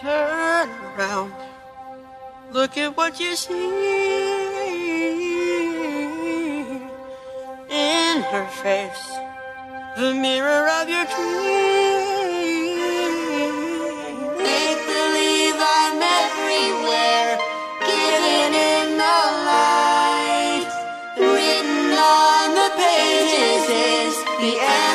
Turn around. Look at what you see in her face. The mirror of your dreams. Make believe I'm everywhere. Getting in the light. Written on the pages is the answer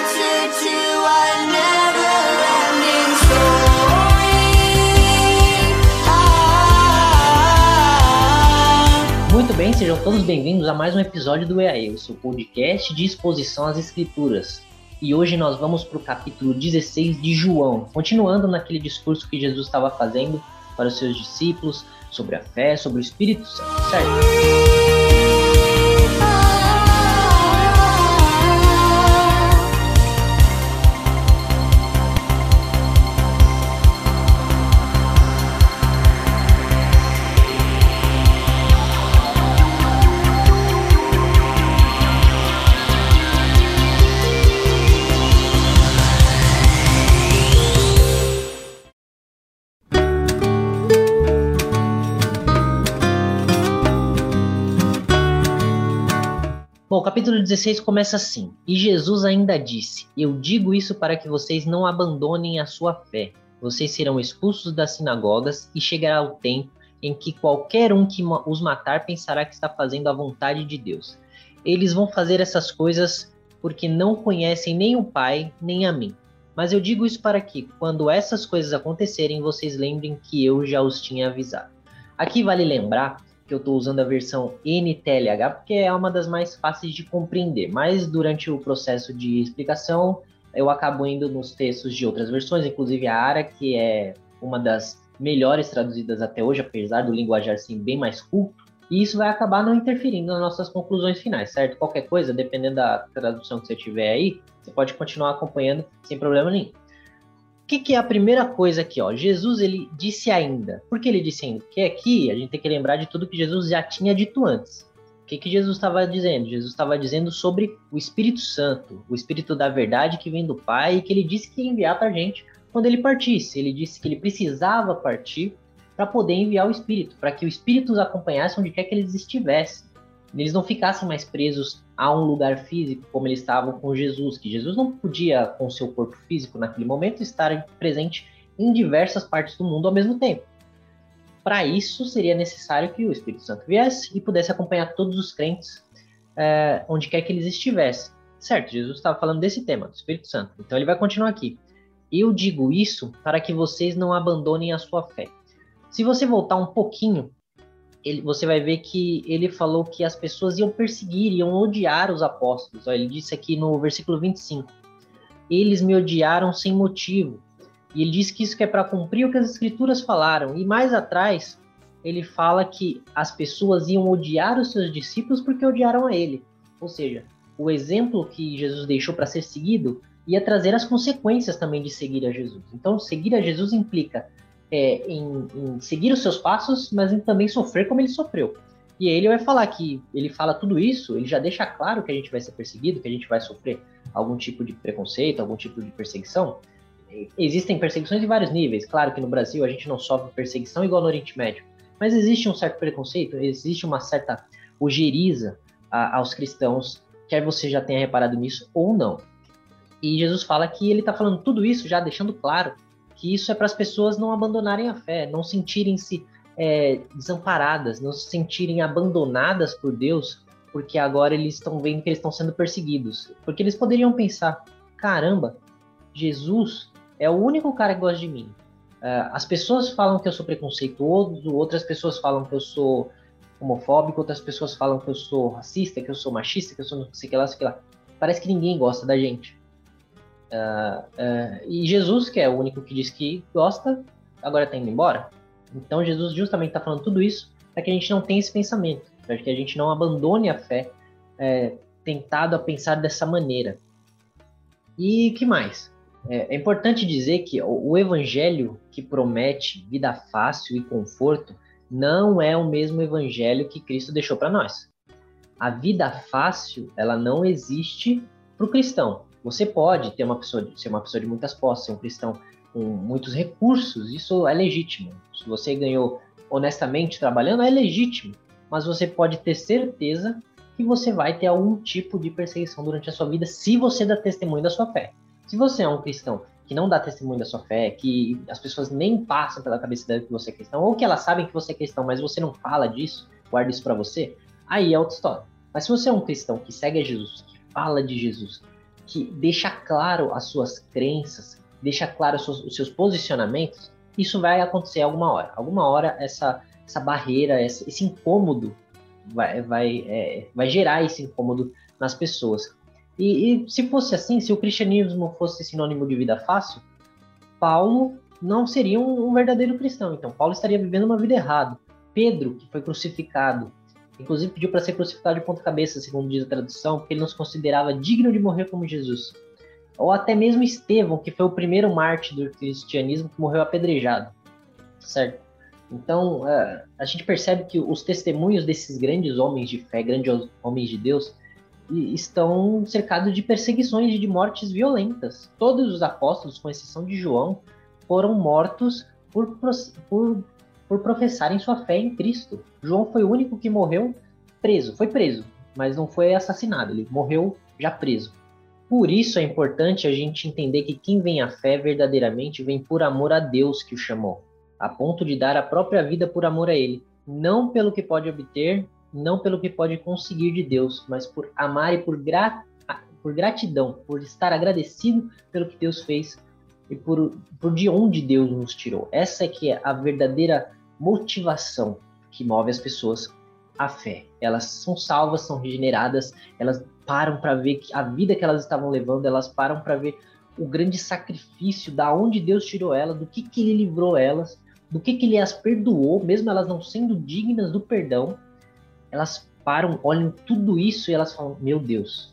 Muito bem, sejam todos bem-vindos a mais um episódio do EAE, o seu podcast de exposição às escrituras. E hoje nós vamos para o capítulo 16 de João, continuando naquele discurso que Jesus estava fazendo para os seus discípulos sobre a fé, sobre o Espírito Santo, certo? Capítulo 16 começa assim: E Jesus ainda disse: Eu digo isso para que vocês não abandonem a sua fé. Vocês serão expulsos das sinagogas e chegará o tempo em que qualquer um que os matar pensará que está fazendo a vontade de Deus. Eles vão fazer essas coisas porque não conhecem nem o Pai nem a mim. Mas eu digo isso para que, quando essas coisas acontecerem, vocês lembrem que eu já os tinha avisado. Aqui vale lembrar que eu estou usando a versão NTLH porque é uma das mais fáceis de compreender, mas durante o processo de explicação eu acabo indo nos textos de outras versões, inclusive a ARA, que é uma das melhores traduzidas até hoje, apesar do linguajar ser bem mais culto, e isso vai acabar não interferindo nas nossas conclusões finais, certo? Qualquer coisa, dependendo da tradução que você tiver aí, você pode continuar acompanhando sem problema nenhum. O que, que é a primeira coisa aqui? Ó? Jesus ele disse ainda. Por que ele disse ainda? Porque aqui a gente tem que lembrar de tudo que Jesus já tinha dito antes. O que, que Jesus estava dizendo? Jesus estava dizendo sobre o Espírito Santo, o Espírito da verdade que vem do Pai e que ele disse que ia enviar para a gente quando ele partisse. Ele disse que ele precisava partir para poder enviar o Espírito, para que o Espírito os acompanhasse onde quer que eles estivessem. Eles não ficassem mais presos a um lugar físico como eles estavam com Jesus, que Jesus não podia, com seu corpo físico naquele momento, estar presente em diversas partes do mundo ao mesmo tempo. Para isso, seria necessário que o Espírito Santo viesse e pudesse acompanhar todos os crentes eh, onde quer que eles estivessem. Certo, Jesus estava falando desse tema, do Espírito Santo. Então ele vai continuar aqui. Eu digo isso para que vocês não abandonem a sua fé. Se você voltar um pouquinho, ele- você vai ver que ele falou que as pessoas iam perseguir, iam odiar os apóstolos. Ele disse aqui no versículo 25: Eles me odiaram sem motivo. E ele diz que isso que é para cumprir o que as escrituras falaram. E mais atrás, ele fala que as pessoas iam odiar os seus discípulos porque odiaram a ele. Ou seja, o exemplo que Jesus deixou para ser seguido ia trazer as consequências também de seguir a Jesus. Então, seguir a Jesus implica é, em, em seguir os seus passos, mas em também sofrer como ele sofreu. E aí ele vai falar que ele fala tudo isso, ele já deixa claro que a gente vai ser perseguido, que a gente vai sofrer algum tipo de preconceito, algum tipo de perseguição. Existem perseguições de vários níveis. Claro que no Brasil a gente não sofre perseguição igual no Oriente Médio, mas existe um certo preconceito, existe uma certa ojeriza a- aos cristãos, quer você já tenha reparado nisso ou não. E Jesus fala que ele está falando tudo isso já deixando claro que isso é para as pessoas não abandonarem a fé, não sentirem-se é, desamparadas, não se sentirem abandonadas por Deus, porque agora eles estão vendo que eles estão sendo perseguidos. Porque eles poderiam pensar: caramba, Jesus é o único cara que gosta de mim. É, as pessoas falam que eu sou preconceituoso, outras pessoas falam que eu sou homofóbico, outras pessoas falam que eu sou racista, que eu sou machista, que eu sou não sei o que lá, sei o que lá. Parece que ninguém gosta da gente. Ah, ah, e Jesus, que é o único que diz que gosta, agora está indo embora. Então Jesus justamente está falando tudo isso para que a gente não tenha esse pensamento, para que a gente não abandone a fé, é, tentado a pensar dessa maneira. E que mais? É, é importante dizer que o, o evangelho que promete vida fácil e conforto não é o mesmo evangelho que Cristo deixou para nós. A vida fácil, ela não existe para o cristão. Você pode ter uma pessoa, ser uma pessoa de muitas posses, ser um cristão com muitos recursos, isso é legítimo. Se você ganhou honestamente trabalhando, é legítimo. Mas você pode ter certeza que você vai ter algum tipo de perseguição durante a sua vida se você dá testemunho da sua fé. Se você é um cristão que não dá testemunho da sua fé, que as pessoas nem passam pela cabeça dela que você é cristão, ou que elas sabem que você é cristão, mas você não fala disso, guarda isso para você, aí é outra história. Mas se você é um cristão que segue a Jesus, que fala de Jesus, que deixa claro as suas crenças, deixa claro os seus, os seus posicionamentos, isso vai acontecer alguma hora. Alguma hora essa, essa barreira, esse, incômodo vai, vai, é, vai gerar esse incômodo nas pessoas. E, e, se fosse assim, se o cristianismo fosse sinônimo de vida fácil, Paulo não seria um, um verdadeiro cristão. Então, Paulo estaria vivendo uma vida errada. Pedro, que foi crucificado, inclusive pediu para ser crucificado de ponta-cabeça, segundo diz a tradução, porque ele não se considerava digno de morrer como Jesus. Ou até mesmo Estevão, que foi o primeiro mártir do cristianismo que morreu apedrejado. Certo? Então, é, a gente percebe que os testemunhos desses grandes homens de fé, grandes homens de Deus, estão cercados de perseguições e de mortes violentas. Todos os apóstolos, com exceção de João, foram mortos por, por, por professarem sua fé em Cristo. João foi o único que morreu preso, foi preso, mas não foi assassinado, ele morreu já preso. Por isso é importante a gente entender que quem vem à fé verdadeiramente vem por amor a Deus que o chamou, a ponto de dar a própria vida por amor a Ele, não pelo que pode obter não pelo que pode conseguir de Deus, mas por amar e por, gra por gratidão, por estar agradecido pelo que Deus fez e por, por de onde Deus nos tirou. Essa é que é a verdadeira motivação que move as pessoas à fé. Elas são salvas, são regeneradas, elas param para ver a vida que elas estavam levando, elas param para ver o grande sacrifício, da onde Deus tirou elas, do que, que ele livrou elas, do que, que ele as perdoou, mesmo elas não sendo dignas do perdão, elas param, olham tudo isso e elas falam: Meu Deus,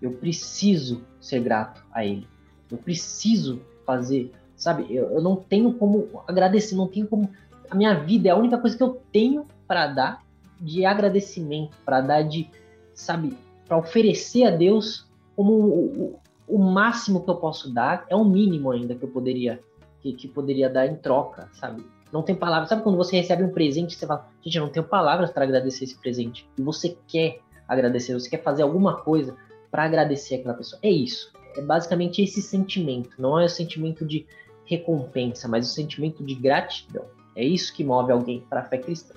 eu preciso ser grato a Ele. Eu preciso fazer, sabe? Eu, eu não tenho como agradecer, não tenho como. A minha vida é a única coisa que eu tenho para dar de agradecimento, para dar de, sabe, para oferecer a Deus como o, o, o, máximo que eu posso dar, é o mínimo ainda que eu poderia que, que poderia dar em troca, sabe? não tem palavras. Sabe quando você recebe um presente, você fala, gente, eu não tenho palavras para agradecer esse presente. E você quer agradecer, você quer fazer alguma coisa para agradecer aquela pessoa. É isso. É basicamente esse sentimento. Não é o sentimento de recompensa, mas o sentimento de gratidão. É isso que move alguém para a fé cristã.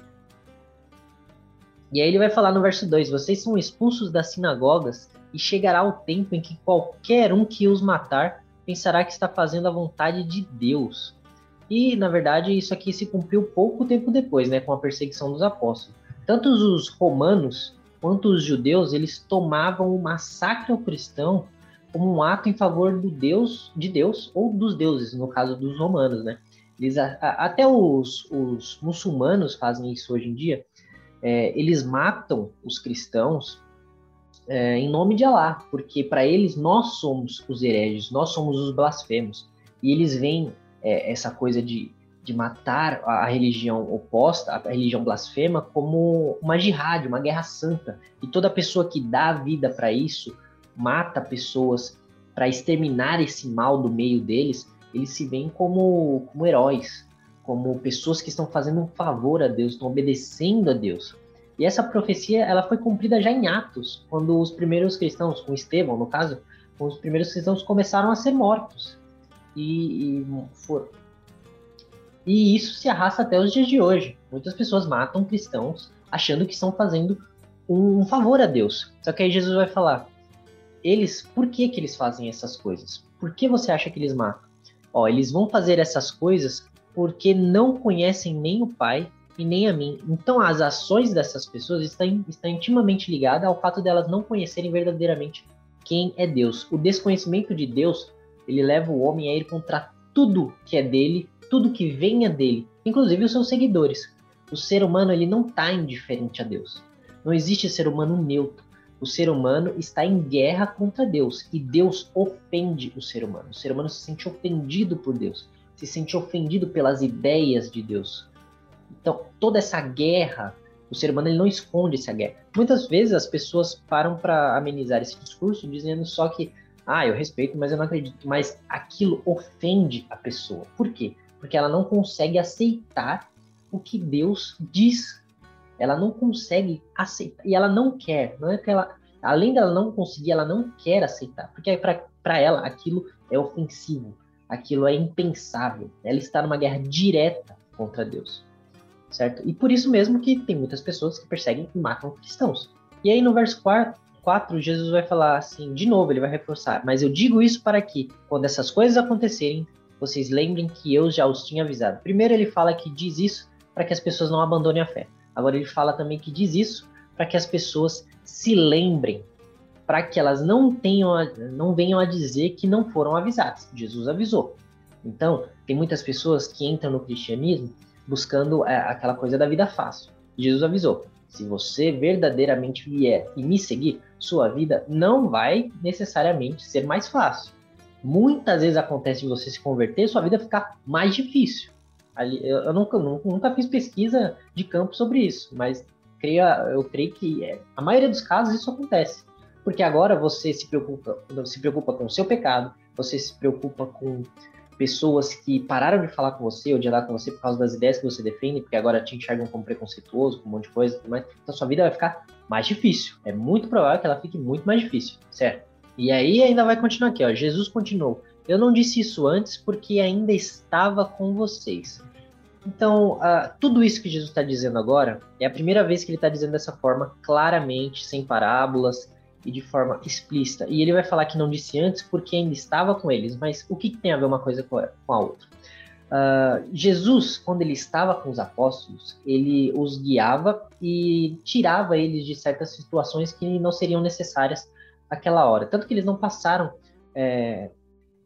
E aí ele vai falar no verso 2: Vocês são expulsos das sinagogas, e chegará o tempo em que qualquer um que os matar pensará que está fazendo a vontade de Deus. E, na verdade, isso aqui se cumpriu pouco tempo depois, né, com a perseguição dos apóstolos. Tanto os romanos quanto os judeus, eles tomavam o massacre ao cristão como um ato em favor do Deus, de Deus ou dos deuses, no caso dos romanos, né? Eles, a, até os, os, muçulmanos fazem isso hoje em dia. É, eles matam os cristãos é, em nome de Alá, porque para eles nós somos os hereges, nós somos os blasfemos. E eles veem é, essa coisa de, de matar a, religião oposta, a religião blasfema, como uma jihad, uma guerra santa. E toda pessoa que dá a vida para isso, mata pessoas para exterminar esse mal do meio deles, eles se veem como, como heróis, como pessoas que estão fazendo um favor a Deus, estão obedecendo a Deus. E essa profecia ela foi cumprida já em Atos, quando os primeiros cristãos, com Estevão no caso, os primeiros cristãos começaram a ser mortos e, e. E isso se arrasta até os dias de hoje. Muitas pessoas matam cristãos achando que estão fazendo um favor a Deus. Só que aí Jesus vai falar: eles, por que, que eles fazem essas coisas? Por que você acha que eles matam? Ó, eles vão fazer essas coisas porque não conhecem nem o Pai e nem a mim. Então, as ações dessas pessoas estão, estão intimamente ligadas ao fato delas não conhecerem verdadeiramente quem é Deus. O desconhecimento de Deus ele leva o homem a ir contra tudo que é dele, tudo que venha dele, inclusive os seus seguidores. O ser humano ele não está indiferente a Deus. Não existe ser humano neutro. O ser humano está em guerra contra Deus e Deus ofende o ser humano. O ser humano se sente ofendido por Deus, se sente ofendido pelas ideias de Deus. Então, toda essa guerra, o ser humano ele não esconde essa guerra. Muitas vezes as pessoas param para amenizar esse discurso dizendo só que Ah, eu respeito, mas eu não acredito. Mas aquilo ofende a pessoa. Por quê? Porque ela não consegue aceitar o que Deus diz. Ela não consegue aceitar. E ela não quer. Não é que ela, além dela não conseguir, ela não quer aceitar. Porque para ela aquilo é ofensivo. Aquilo é impensável. Ela está numa guerra direta contra Deus. Certo? E por isso mesmo que tem muitas pessoas que perseguem e matam cristãos. E aí no verso 4, 4, Jesus vai falar assim, de novo, ele vai reforçar, mas eu digo isso para que, quando essas coisas acontecerem, vocês lembrem que eu já os tinha avisado. Primeiro ele fala que diz isso para que as pessoas não abandonem a fé. Agora ele fala também que diz isso para que as pessoas se lembrem, para que elas não tenham, a, não venham a dizer que não foram avisadas. Jesus avisou. Então, tem muitas pessoas que entram no cristianismo buscando é, aquela coisa da vida fácil. Jesus avisou: se você verdadeiramente vier e me seguir, sua vida não vai necessariamente ser mais fácil. Muitas vezes acontece de você se converter, sua vida ficar mais difícil. Eu, eu nunca, nunca, nunca, fiz pesquisa de campo sobre isso, mas creio, eu creio que é, a maioria dos casos isso acontece. Porque agora você se preocupa, se preocupa com o seu pecado, você se preocupa com pessoas que pararam de falar com você ou de andar com você por causa das ideias que você defende, porque agora te enxergam como preconceituoso, com um monte de coisa, mas então sua vida vai ficar mais difícil. É muito provável que ela fique muito mais difícil, certo? E aí ainda vai continuar aqui, ó. Jesus continuou: Eu não disse isso antes porque ainda estava com vocês. Então, uh, tudo isso que Jesus está dizendo agora é a primeira vez que ele está dizendo dessa forma, claramente, sem parábolas, e de forma explícita. E ele vai falar que não disse antes porque ainda estava com eles, mas o que, que tem a ver uma coisa com a outra? Uh, Jesus, quando ele estava com os apóstolos, ele os guiava e tirava eles de certas situações que não seriam necessárias naquela hora. Tanto que eles não passaram é,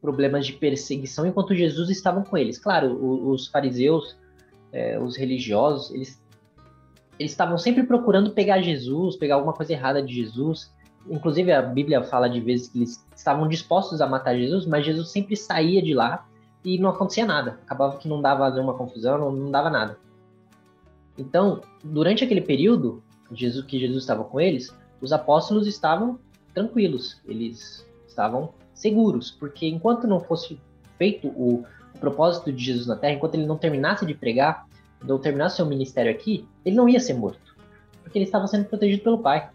problemas de perseguição enquanto Jesus estava com eles. Claro, os, fariseus, é, os religiosos, eles, eles estavam sempre procurando pegar Jesus, pegar alguma coisa errada de Jesus, Inclusive, a Bíblia fala de vezes que eles estavam dispostos a matar Jesus, mas Jesus sempre saía de lá e não acontecia nada. Acabava que não dava nenhuma confusão, não, não dava nada. Então, durante aquele período Jesus, que Jesus estava com eles, os apóstolos estavam tranquilos, eles estavam seguros, porque enquanto não fosse feito o, o propósito de Jesus na Terra, enquanto ele não terminasse de pregar, não terminasse seu ministério aqui, ele não ia ser morto, porque ele estava sendo protegido pelo Pai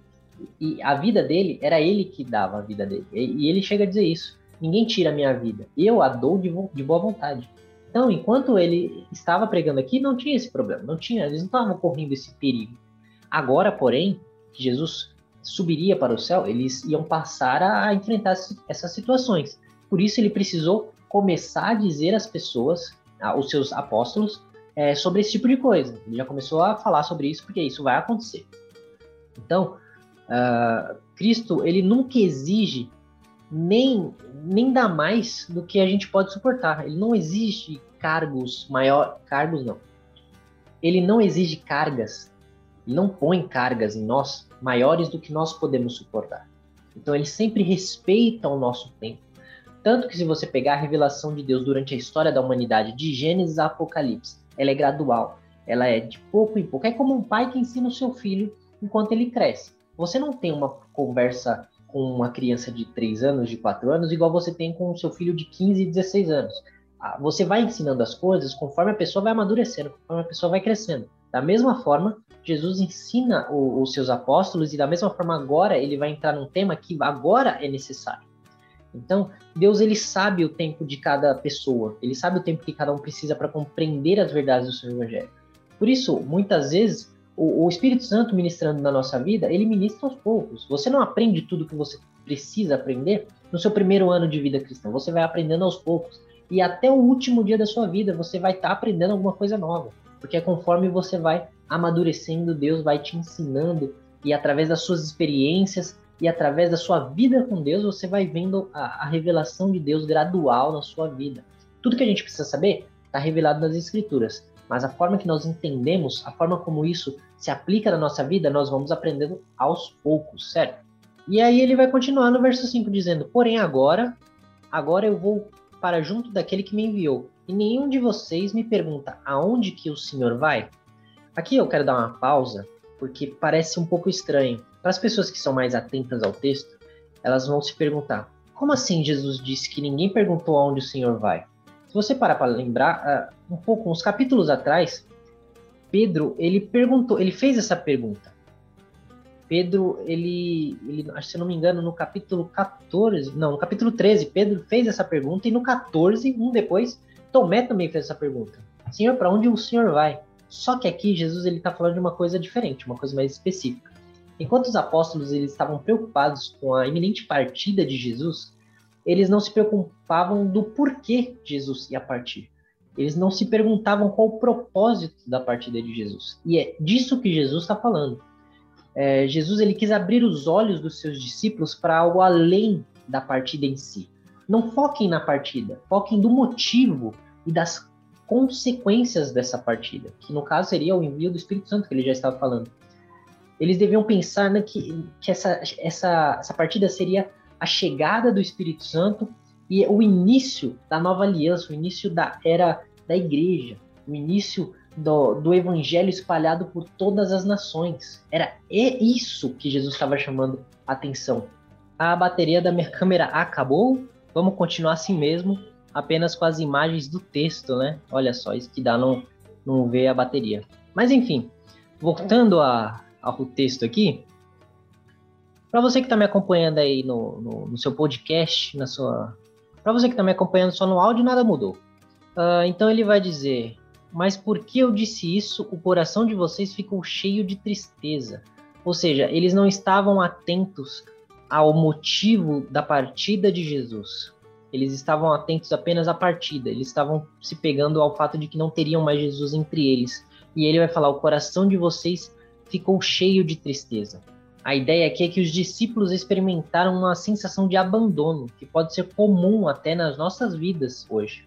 e a vida dele era ele que dava a vida dele. E, ele chega a dizer isso: ninguém tira a minha vida, eu a dou de, de boa vontade. Então, enquanto ele estava pregando aqui, não tinha esse problema, não tinha, eles não estavam correndo esse perigo. Agora, porém, Jesus subiria para o céu, eles iam passar a enfrentar essas situações. Por isso, ele precisou começar a dizer às pessoas, aos seus apóstolos, é, sobre esse tipo de coisa. Ele já começou a falar sobre isso, porque isso vai acontecer. Então, Uh, Cristo, ele nunca exige nem, nem dá mais do que a gente pode suportar. Ele não exige cargos maior, cargos não. Ele não exige cargas, ele não põe cargas em nós maiores do que nós podemos suportar. Então ele sempre respeita o nosso tempo. Tanto que se você pegar a revelação de Deus durante a história da humanidade, de Gênesis a Apocalipse, ela é gradual, ela é de pouco em pouco. É como um pai que ensina o seu filho enquanto ele cresce. Você não tem uma conversa com uma criança de 3 anos, de 4 anos, igual você tem com o seu filho de 15 e 16 anos. Ah, você vai ensinando as coisas conforme a pessoa vai amadurecendo, conforme a pessoa vai crescendo. Da mesma forma, Jesus ensina o, os seus apóstolos e da mesma forma agora ele vai entrar num tema que agora é necessário. Então, Deus ele sabe o tempo de cada pessoa, ele sabe o tempo que cada um precisa para compreender as verdades do seu evangelho. Por isso, muitas vezes o, o, Espírito Santo ministrando na nossa vida, ele ministra aos poucos. Você não aprende tudo que você precisa aprender no seu primeiro ano de vida cristã. Você vai aprendendo aos poucos. E até o último dia da sua vida, você vai estar tá aprendendo alguma coisa nova. Porque é conforme você vai amadurecendo, Deus vai te ensinando. E através das suas experiências e através da sua vida com Deus, você vai vendo a, a revelação de Deus gradual na sua vida. Tudo que a gente precisa saber está revelado nas Escrituras mas a forma que nós entendemos, a forma como isso se aplica na nossa vida, nós vamos aprendendo aos poucos, certo? E aí ele vai continuar no verso 5 dizendo: Porém, agora, agora eu vou para junto daquele que me enviou, e nenhum de vocês me pergunta aonde que o Senhor vai. Aqui eu quero dar uma pausa, porque parece um pouco estranho. Para as pessoas que são mais atentas ao texto, elas vão se perguntar: como assim Jesus disse que ninguém perguntou aonde o Senhor vai? Se você parar para lembrar, uh, um pouco, uns capítulos atrás, Pedro, ele perguntou, ele fez essa pergunta. Pedro, ele, ele, se não me engano, no capítulo 14, não, no capítulo 13, Pedro fez essa pergunta e no 14, um depois, Tomé também fez essa pergunta. Senhor, para onde o Senhor vai? Só que aqui Jesus ele está falando de uma coisa diferente, uma coisa mais específica. Enquanto os apóstolos eles estavam preocupados com a iminente partida de Jesus, eles não se preocupavam do porquê Jesus ia partir. Eles não se perguntavam qual o propósito da partida de Jesus. E é disso que Jesus está falando. É, Jesus ele quis abrir os olhos dos seus discípulos para algo além da partida em si. Não foquem na partida, foquem do motivo e das consequências dessa partida, que no caso seria o envio do Espírito Santo que ele já estava falando. Eles deviam pensar né, que, que essa, essa, essa partida seria a chegada do Espírito Santo e o início da nova aliança, o início da era da igreja, o início do, do evangelho espalhado por todas as nações. Era isso que Jesus estava chamando a atenção. A bateria da minha câmera acabou, vamos continuar assim mesmo, apenas com as imagens do texto, né? Olha só, isso que dá não, não ver a bateria. Mas enfim, voltando a, ao texto aqui, para você que está me acompanhando aí no, no, no, seu podcast, na sua, para você que está me acompanhando só no áudio, nada mudou. Uh, então ele vai dizer: Mas porque eu disse isso, o coração de vocês ficou cheio de tristeza. Ou seja, eles não estavam atentos ao motivo da partida de Jesus. Eles estavam atentos apenas à partida. Eles estavam se pegando ao fato de que não teriam mais Jesus entre eles. E ele vai falar: O coração de vocês ficou cheio de tristeza. A ideia aqui é que os discípulos experimentaram uma sensação de abandono, que pode ser comum até nas nossas vidas hoje.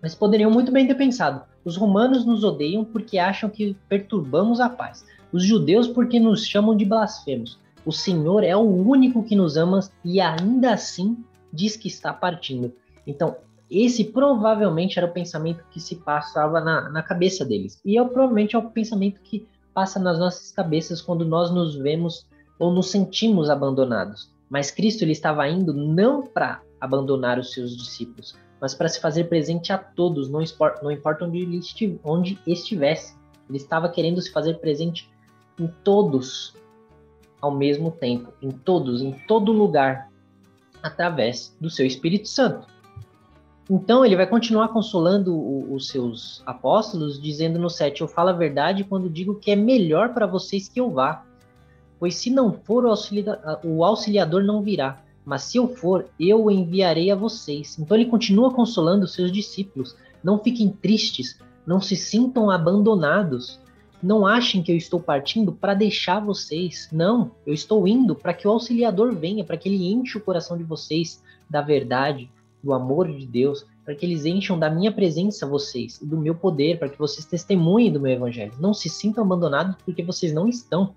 Mas poderiam muito bem ter pensado: os romanos nos odeiam porque acham que perturbamos a paz, os judeus porque nos chamam de blasfemos. O Senhor é o único que nos ama e ainda assim diz que está partindo. Então, esse provavelmente era o pensamento que se passava na, na cabeça deles. E é, provavelmente é o pensamento que passa nas nossas cabeças quando nós nos vemos ou nos sentimos abandonados. Mas Cristo ele estava indo não para abandonar os seus discípulos, mas para se fazer presente a todos, não, não importa onde, ele estiv onde estivesse. Ele estava querendo se fazer presente em todos ao mesmo tempo, em todos, em todo lugar, através do seu Espírito Santo. Então ele vai continuar consolando o, os seus apóstolos, dizendo no 7: Eu falo a verdade quando digo que é melhor para vocês que eu vá, Pois se não for, o auxiliador, o auxiliador não virá. Mas se eu for, eu o enviarei a vocês. Então ele continua consolando os seus discípulos. Não fiquem tristes, não se sintam abandonados. Não achem que eu estou partindo para deixar vocês. Não, eu estou indo para que o auxiliador venha, para que ele enche o coração de vocês da verdade, do amor de Deus, para que eles encham da minha presença vocês, do meu poder, para que vocês testemunhem do meu evangelho. Não se sintam abandonados porque vocês não estão.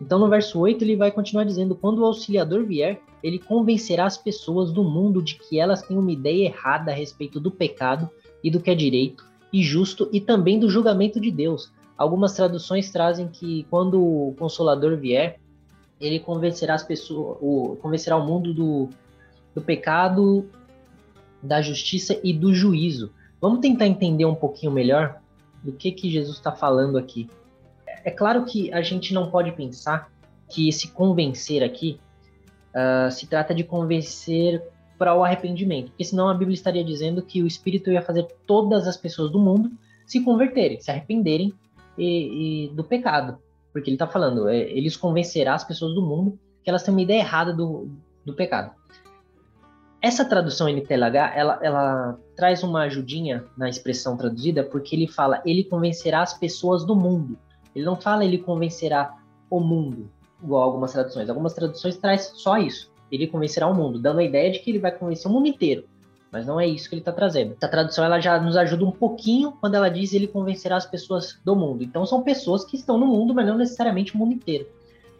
Então, no verso 8, ele vai continuar dizendo: Quando o auxiliador vier, ele convencerá as pessoas do mundo de que elas têm uma ideia errada a respeito do pecado e do que é direito e justo e também do julgamento de Deus. Algumas traduções trazem que quando o consolador vier, ele convencerá as pessoas, o, convencerá o mundo do, do pecado, da justiça e do juízo. Vamos tentar entender um pouquinho melhor do que que Jesus está falando aqui. É claro que a gente não pode pensar que esse convencer aqui uh, se trata de convencer para o arrependimento, porque senão a Bíblia estaria dizendo que o Espírito ia fazer todas as pessoas do mundo se converterem, se arrependerem e, e do pecado, porque ele está falando, é, eles convencerá as pessoas do mundo que elas têm uma ideia errada do, do pecado. Essa tradução NTLH, ela, ela traz uma ajudinha na expressão traduzida, porque ele fala, ele convencerá as pessoas do mundo. Ele não fala ele convencerá o mundo, igual algumas traduções. Algumas traduções traz só isso. Ele convencerá o mundo, dando a ideia de que ele vai convencer o mundo inteiro. Mas não é isso que ele está trazendo. Essa tradução ela já nos ajuda um pouquinho quando ela diz ele convencerá as pessoas do mundo. Então são pessoas que estão no mundo, mas não necessariamente o mundo inteiro.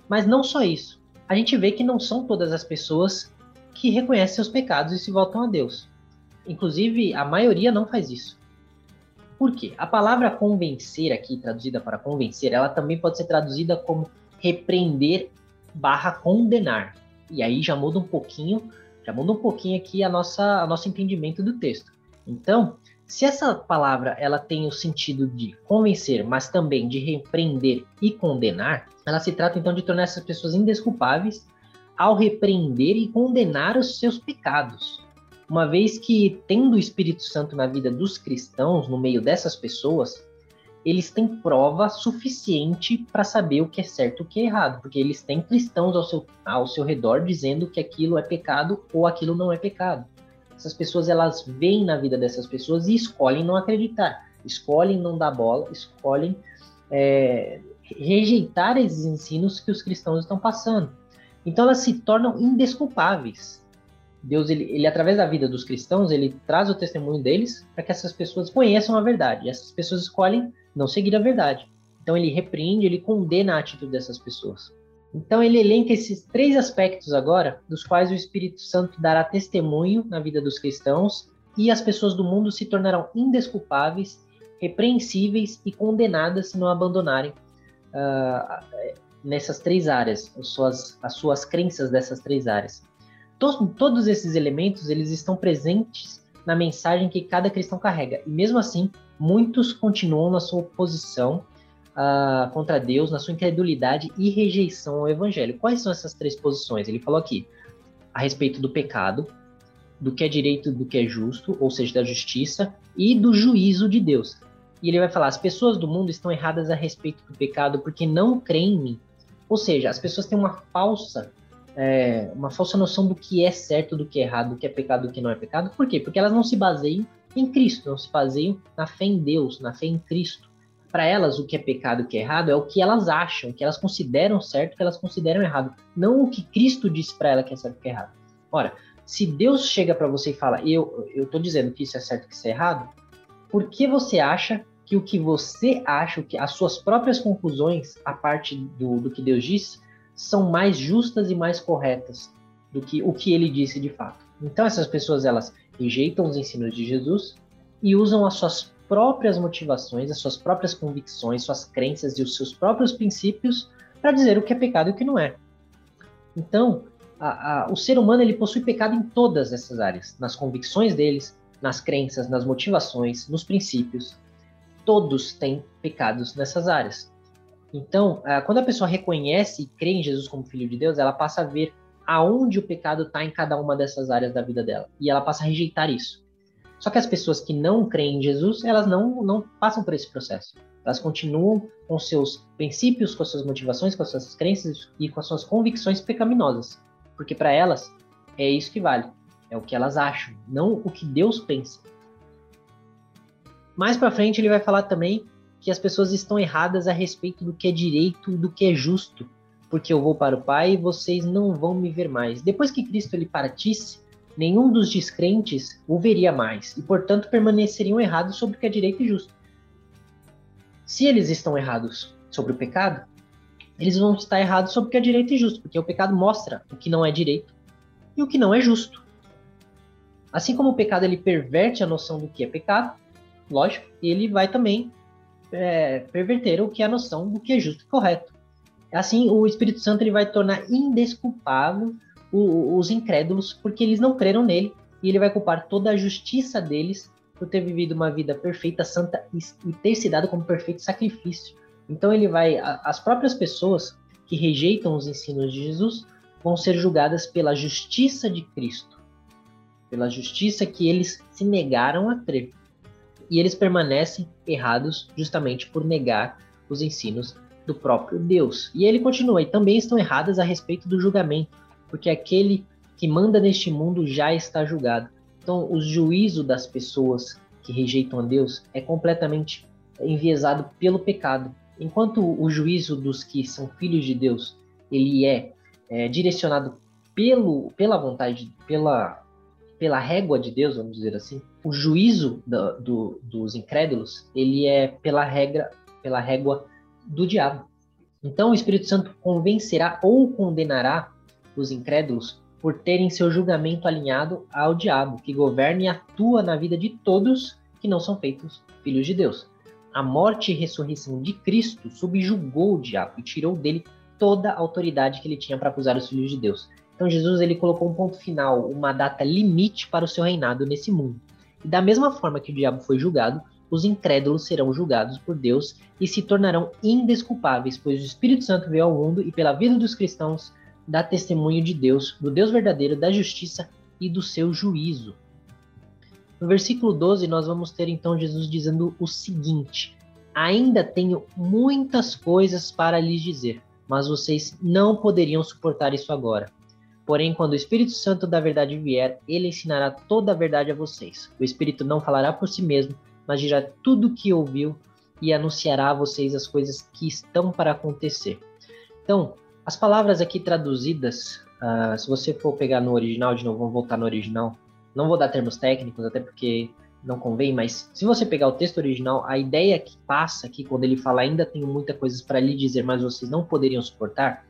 Mas não só isso. A gente vê que não são todas as pessoas que reconhecem seus pecados e se voltam a Deus. Inclusive, a maioria não faz isso. Por quê? A palavra convencer aqui, traduzida para convencer, ela também pode ser traduzida como repreender barra condenar. E aí já muda um pouquinho Já muda um pouquinho aqui a nossa, a nosso entendimento do texto. Então, se essa palavra ela tem o sentido de convencer, mas também de repreender e condenar, ela se trata então de tornar essas pessoas indesculpáveis ao repreender e condenar os seus pecados. Uma vez que, tendo o Espírito Santo na vida dos cristãos, no meio dessas pessoas, eles têm prova suficiente para saber o que é certo e o que é errado, porque eles têm cristãos ao seu, ao seu redor dizendo que aquilo é pecado ou aquilo não é pecado. Essas pessoas elas veem na vida dessas pessoas e escolhem não acreditar, escolhem não dar bola, escolhem é, rejeitar esses ensinos que os cristãos estão passando. Então elas se tornam indesculpáveis. Deus, ele, ele, através da vida dos cristãos, ele traz o testemunho deles para que essas pessoas conheçam a verdade. E essas pessoas escolhem não seguir a verdade. Então ele repreende, ele condena a atitude dessas pessoas. Então ele elenca esses três aspectos agora, dos quais o Espírito Santo dará testemunho na vida dos cristãos e as pessoas do mundo se tornarão indesculpáveis, repreensíveis e condenadas se não abandonarem uh, nessas três áreas, as suas, as suas crenças dessas três áreas. Todos, esses elementos eles estão presentes na mensagem que cada cristão carrega. E mesmo assim, muitos continuam na sua oposição uh, contra Deus, na sua incredulidade e rejeição ao Evangelho. Quais são essas três posições? Ele falou aqui a respeito do pecado, do que é direito, do que é justo, ou seja, da justiça, e do juízo de Deus. E ele vai falar: as pessoas do mundo estão erradas a respeito do pecado porque não creem em mim. Ou seja, as pessoas têm uma falsa é, uma falsa noção do que é certo, do que é errado, do que é pecado, do que não é pecado. Por quê? Porque elas não se baseiam em Cristo, não se baseiam na fé em Deus, na fé em Cristo. Para elas, o que é pecado o que é errado é o que elas acham, o que elas consideram certo, o que elas consideram errado, não o que Cristo disse para ela que é certo que é errado. Ora, se Deus chega para você e fala, eu eu tô dizendo que isso é certo que isso é errado, por que você acha que o que você acha, que as suas próprias conclusões, a parte do, do que Deus disse, são mais justas e mais corretas do que o que ele disse de fato. Então essas pessoas elas rejeitam os ensinos de Jesus e usam as suas próprias motivações, as suas próprias convicções, suas crenças e os seus próprios princípios para dizer o que é pecado e o que não é. Então, a, a, o ser humano ele possui pecado em todas essas áreas, nas convicções deles, nas crenças, nas motivações, nos princípios. Todos têm pecados nessas áreas. Então, ah, quando a pessoa reconhece e crê em Jesus como Filho de Deus, ela passa a ver aonde o pecado está em cada uma dessas áreas da vida dela. E ela passa a rejeitar isso. Só que as pessoas que não creem em Jesus, elas não, não passam por esse processo. Elas continuam com seus princípios, com suas motivações, com suas crenças e com suas convicções pecaminosas. Porque para elas é isso que vale. É o que elas acham, não o que Deus pensa. Mais para frente ele vai falar também que as pessoas estão erradas a respeito do que é direito do que é justo, porque eu vou para o Pai e vocês não vão me ver mais. Depois que Cristo ele partisse, nenhum dos descrentes o veria mais, e portanto permaneceriam errados sobre o que é direito e justo. Se eles estão errados sobre o pecado, eles vão estar errados sobre o que é direito e justo, porque o pecado mostra o que não é direito e o que não é justo. Assim como o pecado ele perverte a noção do que é pecado, lógico, ele vai também é, perverter o que é a noção do que é justo e correto. Assim, o Espírito Santo ele vai tornar indesculpável o, os incrédulos porque eles não creram nele e ele vai culpar toda a justiça deles por ter vivido uma vida perfeita, santa e, ter se dado como perfeito sacrifício. Então ele vai, as próprias pessoas que rejeitam os ensinos de Jesus vão ser julgadas pela justiça de Cristo, pela justiça que eles se negaram a crer e eles permanecem errados justamente por negar os ensinos do próprio Deus. E ele continua, e também estão erradas a respeito do julgamento, porque aquele que manda neste mundo já está julgado. Então, o juízo das pessoas que rejeitam a Deus é completamente enviesado pelo pecado. Enquanto o juízo dos que são filhos de Deus, ele é, é direcionado pelo, pela vontade, pela pela régua de Deus, vamos dizer assim, o juízo do, do, dos incrédulos, ele é pela regra, pela régua do diabo. Então o Espírito Santo convencerá ou condenará os incrédulos por terem seu julgamento alinhado ao diabo, que governa e atua na vida de todos que não são feitos filhos de Deus. A morte e ressurreição de Cristo subjugou o diabo e tirou dele toda a autoridade que ele tinha para acusar os filhos de Deus. Então Jesus ele colocou um ponto final, uma data limite para o seu reinado nesse mundo. E da mesma forma que o diabo foi julgado, os incrédulos serão julgados por Deus e se tornarão indesculpáveis, pois o Espírito Santo veio ao mundo e pela vida dos cristãos dá testemunho de Deus, do Deus verdadeiro, da justiça e do seu juízo. No versículo 12, nós vamos ter então Jesus dizendo o seguinte: Ainda tenho muitas coisas para lhes dizer, mas vocês não poderiam suportar isso agora. Porém, quando o Espírito Santo da verdade vier, ele ensinará toda a verdade a vocês. O Espírito não falará por si mesmo, mas dirá tudo o que ouviu e anunciará a vocês as coisas que estão para acontecer. Então, as palavras aqui traduzidas, uh, se você for pegar no original, de novo, vamos voltar no original. Não vou dar termos técnicos, até porque não convém, mas se você pegar o texto original, a ideia que passa aqui, quando ele fala ainda tenho muita coisas para lhe dizer, mas vocês não poderiam suportar,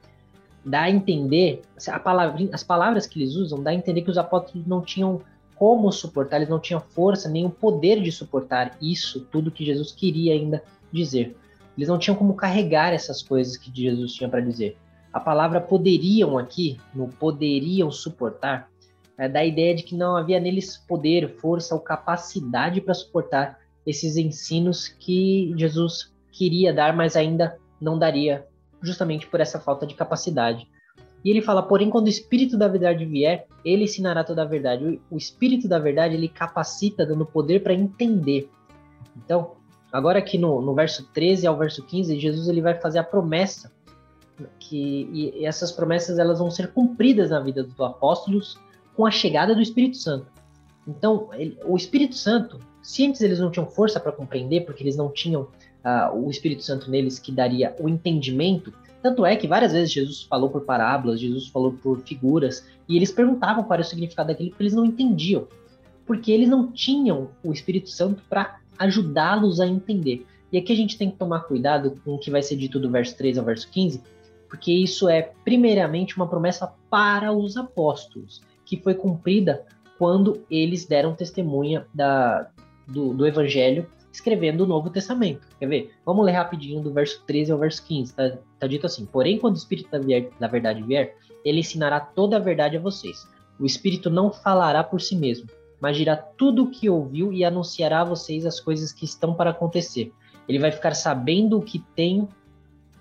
dá a entender, a palavra, as palavras que eles usam, dá a entender que os apóstolos não tinham como suportar, eles não tinham força nem o poder de suportar isso, tudo que Jesus queria ainda dizer. Eles não tinham como carregar essas coisas que Jesus tinha para dizer. A palavra poderiam aqui, no poderiam suportar, é da ideia de que não havia neles poder, força ou capacidade para suportar esses ensinos que Jesus queria dar, mas ainda não daria, justamente por essa falta de capacidade. E ele fala, porém, quando o Espírito da verdade vier, ele ensinará toda a verdade. O Espírito da verdade, ele capacita, dando poder para entender. Então, agora aqui no, no verso 13 ao verso 15, Jesus ele vai fazer a promessa que e essas promessas elas vão ser cumpridas na vida dos apóstolos com a chegada do Espírito Santo. Então, ele, o Espírito Santo, se antes eles não tinham força para compreender, porque eles não tinham uh, o Espírito Santo neles que daria o entendimento, tanto é que várias vezes Jesus falou por parábolas, Jesus falou por figuras, e eles perguntavam qual era o significado daquilo, porque eles não entendiam. Porque eles não tinham o Espírito Santo para ajudá-los a entender. E aqui a gente tem que tomar cuidado com o que vai ser dito do verso 3 ao verso 15, porque isso é, primeiramente, uma promessa para os apóstolos, que foi cumprida quando eles deram testemunha da, do, do Evangelho escrevendo o Novo Testamento. Quer ver? Vamos ler rapidinho do verso 13 ao verso 15. Tá, tá dito assim: Porém, quando o Espírito da, vier, da verdade vier, ele ensinará toda a verdade a vocês. O Espírito não falará por si mesmo, mas dirá tudo o que ouviu e anunciará a vocês as coisas que estão para acontecer. Ele vai ficar sabendo o que tenho,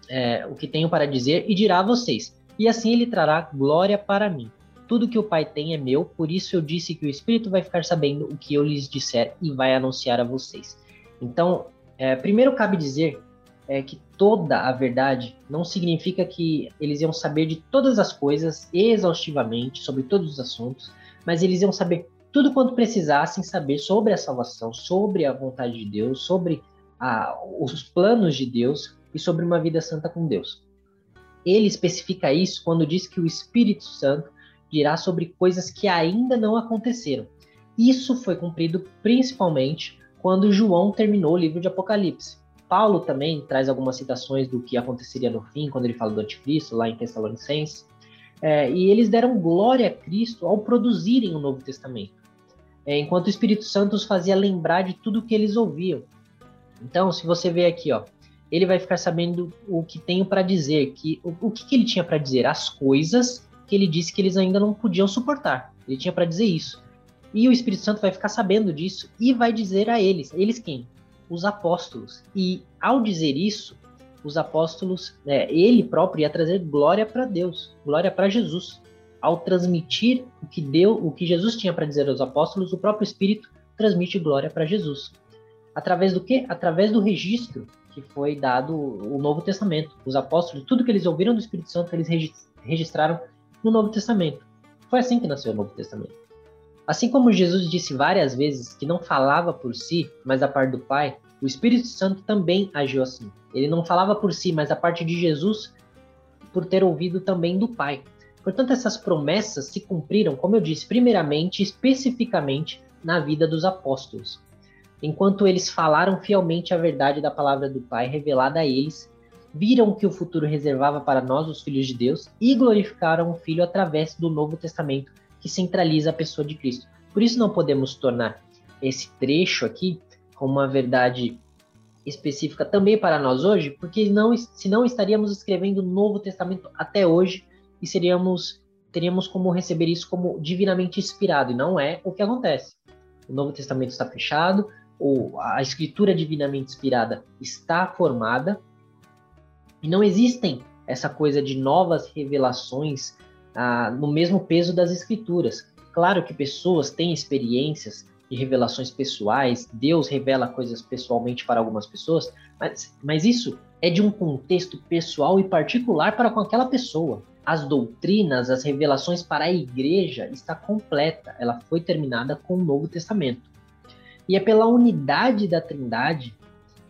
é, o que tenho para dizer e dirá a vocês. E assim ele trará glória para mim. Tudo que o Pai tem é meu, por isso eu disse que o Espírito vai ficar sabendo o que eu lhes disser e vai anunciar a vocês. Então, é, primeiro cabe dizer é, que toda a verdade não significa que eles iam saber de todas as coisas exaustivamente, sobre todos os assuntos, mas eles iam saber tudo quanto precisassem saber sobre a salvação, sobre a vontade de Deus, sobre a, os planos de Deus e sobre uma vida santa com Deus. Ele especifica isso quando diz que o Espírito Santo dirá sobre coisas que ainda não aconteceram. Isso foi cumprido principalmente quando João terminou o livro de Apocalipse. Paulo também traz algumas citações do que aconteceria no fim, quando ele fala do anticristo, lá em Tessalonicenses. É, e eles deram glória a Cristo ao produzirem o Novo Testamento, é, enquanto o Espírito Santo os fazia lembrar de tudo que eles ouviam. Então, se você vê aqui, ó, ele vai ficar sabendo o que tenho para dizer, que o, o que, que ele tinha para dizer, as coisas que ele disse que eles ainda não podiam suportar. Ele tinha para dizer isso. E o Espírito Santo vai ficar sabendo disso e vai dizer a eles, eles quem? Os apóstolos. E ao dizer isso, os apóstolos, né, ele próprio ia trazer glória para Deus, glória para Jesus. Ao transmitir o que deu, o que Jesus tinha para dizer aos apóstolos, o próprio Espírito transmite glória para Jesus. Através do quê? Através do registro que foi dado o Novo Testamento. Os apóstolos, tudo que eles ouviram do Espírito Santo, eles registraram no Novo Testamento. Foi assim que nasceu o Novo Testamento. Assim como Jesus disse várias vezes que não falava por si, mas a parte do Pai, o Espírito Santo também agiu assim. Ele não falava por si, mas a parte de Jesus, por ter ouvido também do Pai. Portanto, essas promessas se cumpriram, como eu disse, primeiramente, especificamente na vida dos apóstolos. Enquanto eles falaram fielmente a verdade da palavra do Pai revelada a eles, viram que o futuro reservava para nós, os filhos de Deus, e glorificaram o Filho através do Novo Testamento, que centraliza a pessoa de Cristo. Por isso não podemos tornar esse trecho aqui como uma verdade específica também para nós hoje, porque não, senão estaríamos escrevendo o Novo Testamento até hoje e seríamos teríamos como receber isso como divinamente inspirado, e não é o que acontece. O Novo Testamento está fechado, ou a escritura divinamente inspirada está formada, e não existem essa coisa de novas revelações ah, no mesmo peso das escrituras. Claro que pessoas têm experiências de revelações pessoais, Deus revela coisas pessoalmente para algumas pessoas, mas, mas isso é de um contexto pessoal e particular para com aquela pessoa. As doutrinas, as revelações para a igreja está completa, ela foi terminada com o Novo Testamento. E é pela unidade da Trindade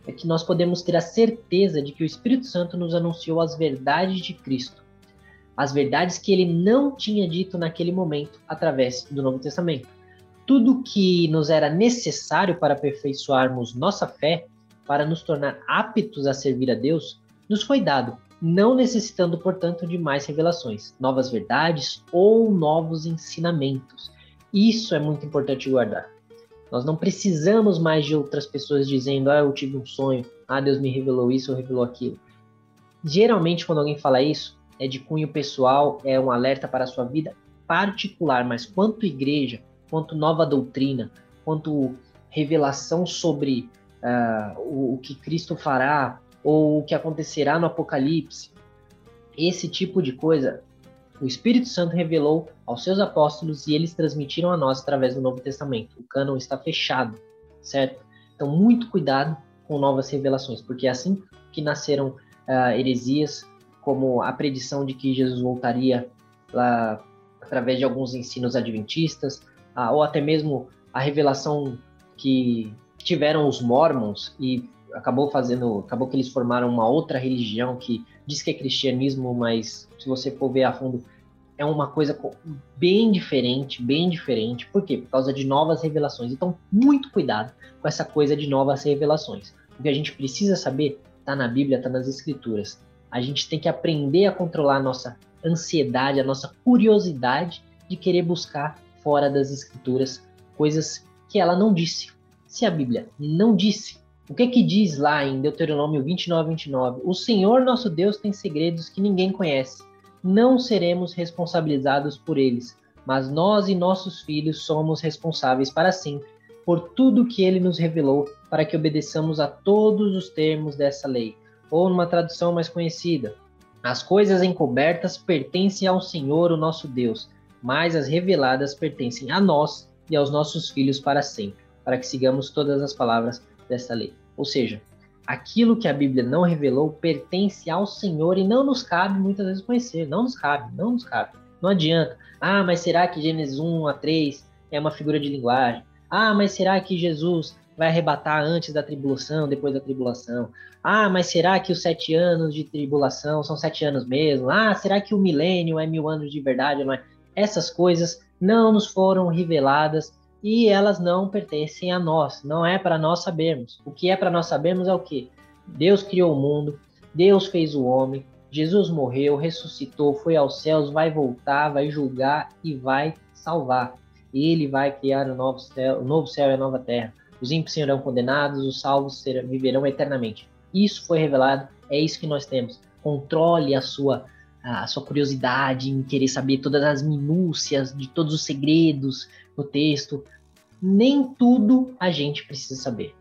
é que nós podemos ter a certeza de que o Espírito Santo nos anunciou as verdades de Cristo, as verdades que ele não tinha dito naquele momento através do Novo Testamento. Tudo que nos era necessário para aperfeiçoarmos nossa fé, para nos tornar aptos a servir a Deus, nos foi dado, não necessitando, portanto, de mais revelações, novas verdades ou novos ensinamentos. Isso é muito importante guardar. Nós não precisamos mais de outras pessoas dizendo, ah, eu tive um sonho, ah, Deus me revelou isso ou revelou aquilo. Geralmente, quando alguém fala isso, é de cunho pessoal, é um alerta para a sua vida particular, mas quanto igreja, quanto nova doutrina, quanto revelação sobre uh, o, o que Cristo fará ou o que acontecerá no Apocalipse, esse tipo de coisa o Espírito Santo revelou aos seus apóstolos e eles transmitiram a nós através do Novo Testamento. O cânon está fechado, certo? Então, muito cuidado com novas revelações, porque é assim que nasceram uh, heresias, como a predição de que Jesus voltaria uh, através de alguns ensinos adventistas, ou até mesmo a revelação que tiveram os mormons e acabou fazendo, acabou que eles formaram uma outra religião que diz que é cristianismo, mas se você for ver a fundo, é uma coisa bem diferente, bem diferente. Por quê? Por causa de novas revelações. Então, muito cuidado com essa coisa de novas revelações. O que a gente precisa saber está na Bíblia, está nas Escrituras. A gente tem que aprender a controlar a nossa ansiedade, a nossa curiosidade de querer buscar fora das Escrituras coisas que ela não disse. Se a Bíblia não disse, o que que diz lá em Deuteronômio 29, 29? O Senhor nosso Deus tem segredos que ninguém conhece. Não seremos responsabilizados por eles, mas nós e nossos filhos somos responsáveis para sempre por tudo que ele nos revelou, para que obedeçamos a todos os termos dessa lei. Ou numa tradução mais conhecida, as coisas encobertas pertencem ao Senhor, o nosso Deus, mas as reveladas pertencem a nós e aos nossos filhos para sempre, para que sigamos todas as palavras dessa lei. Ou seja, aquilo que a Bíblia não revelou pertence ao Senhor e não nos cabe muitas vezes conhecer. Não nos cabe, não nos cabe. Não adianta. Ah, mas será que Gênesis 1 a 3 é uma figura de linguagem? Ah, mas será que Jesus vai arrebatar antes da tribulação, depois da tribulação? Ah, mas será que os sete anos de tribulação são sete anos mesmo? Ah, será que o milênio é mil anos de verdade? Não é? Essas coisas não nos foram reveladas e elas não pertencem a nós, não é para nós sabermos. O que é para nós sabermos é o que? Deus criou o mundo, Deus fez o homem, Jesus morreu, ressuscitou, foi aos céus, vai voltar, vai julgar e vai salvar. Ele vai criar o novo céu, um novo céu e a nova terra. Os ímpios serão condenados, os salvos serão, viverão eternamente. Isso foi revelado, é isso que nós temos. Controle a sua a sua curiosidade em querer saber todas as minúcias de todos os segredos no texto, nem tudo a gente precisa saber.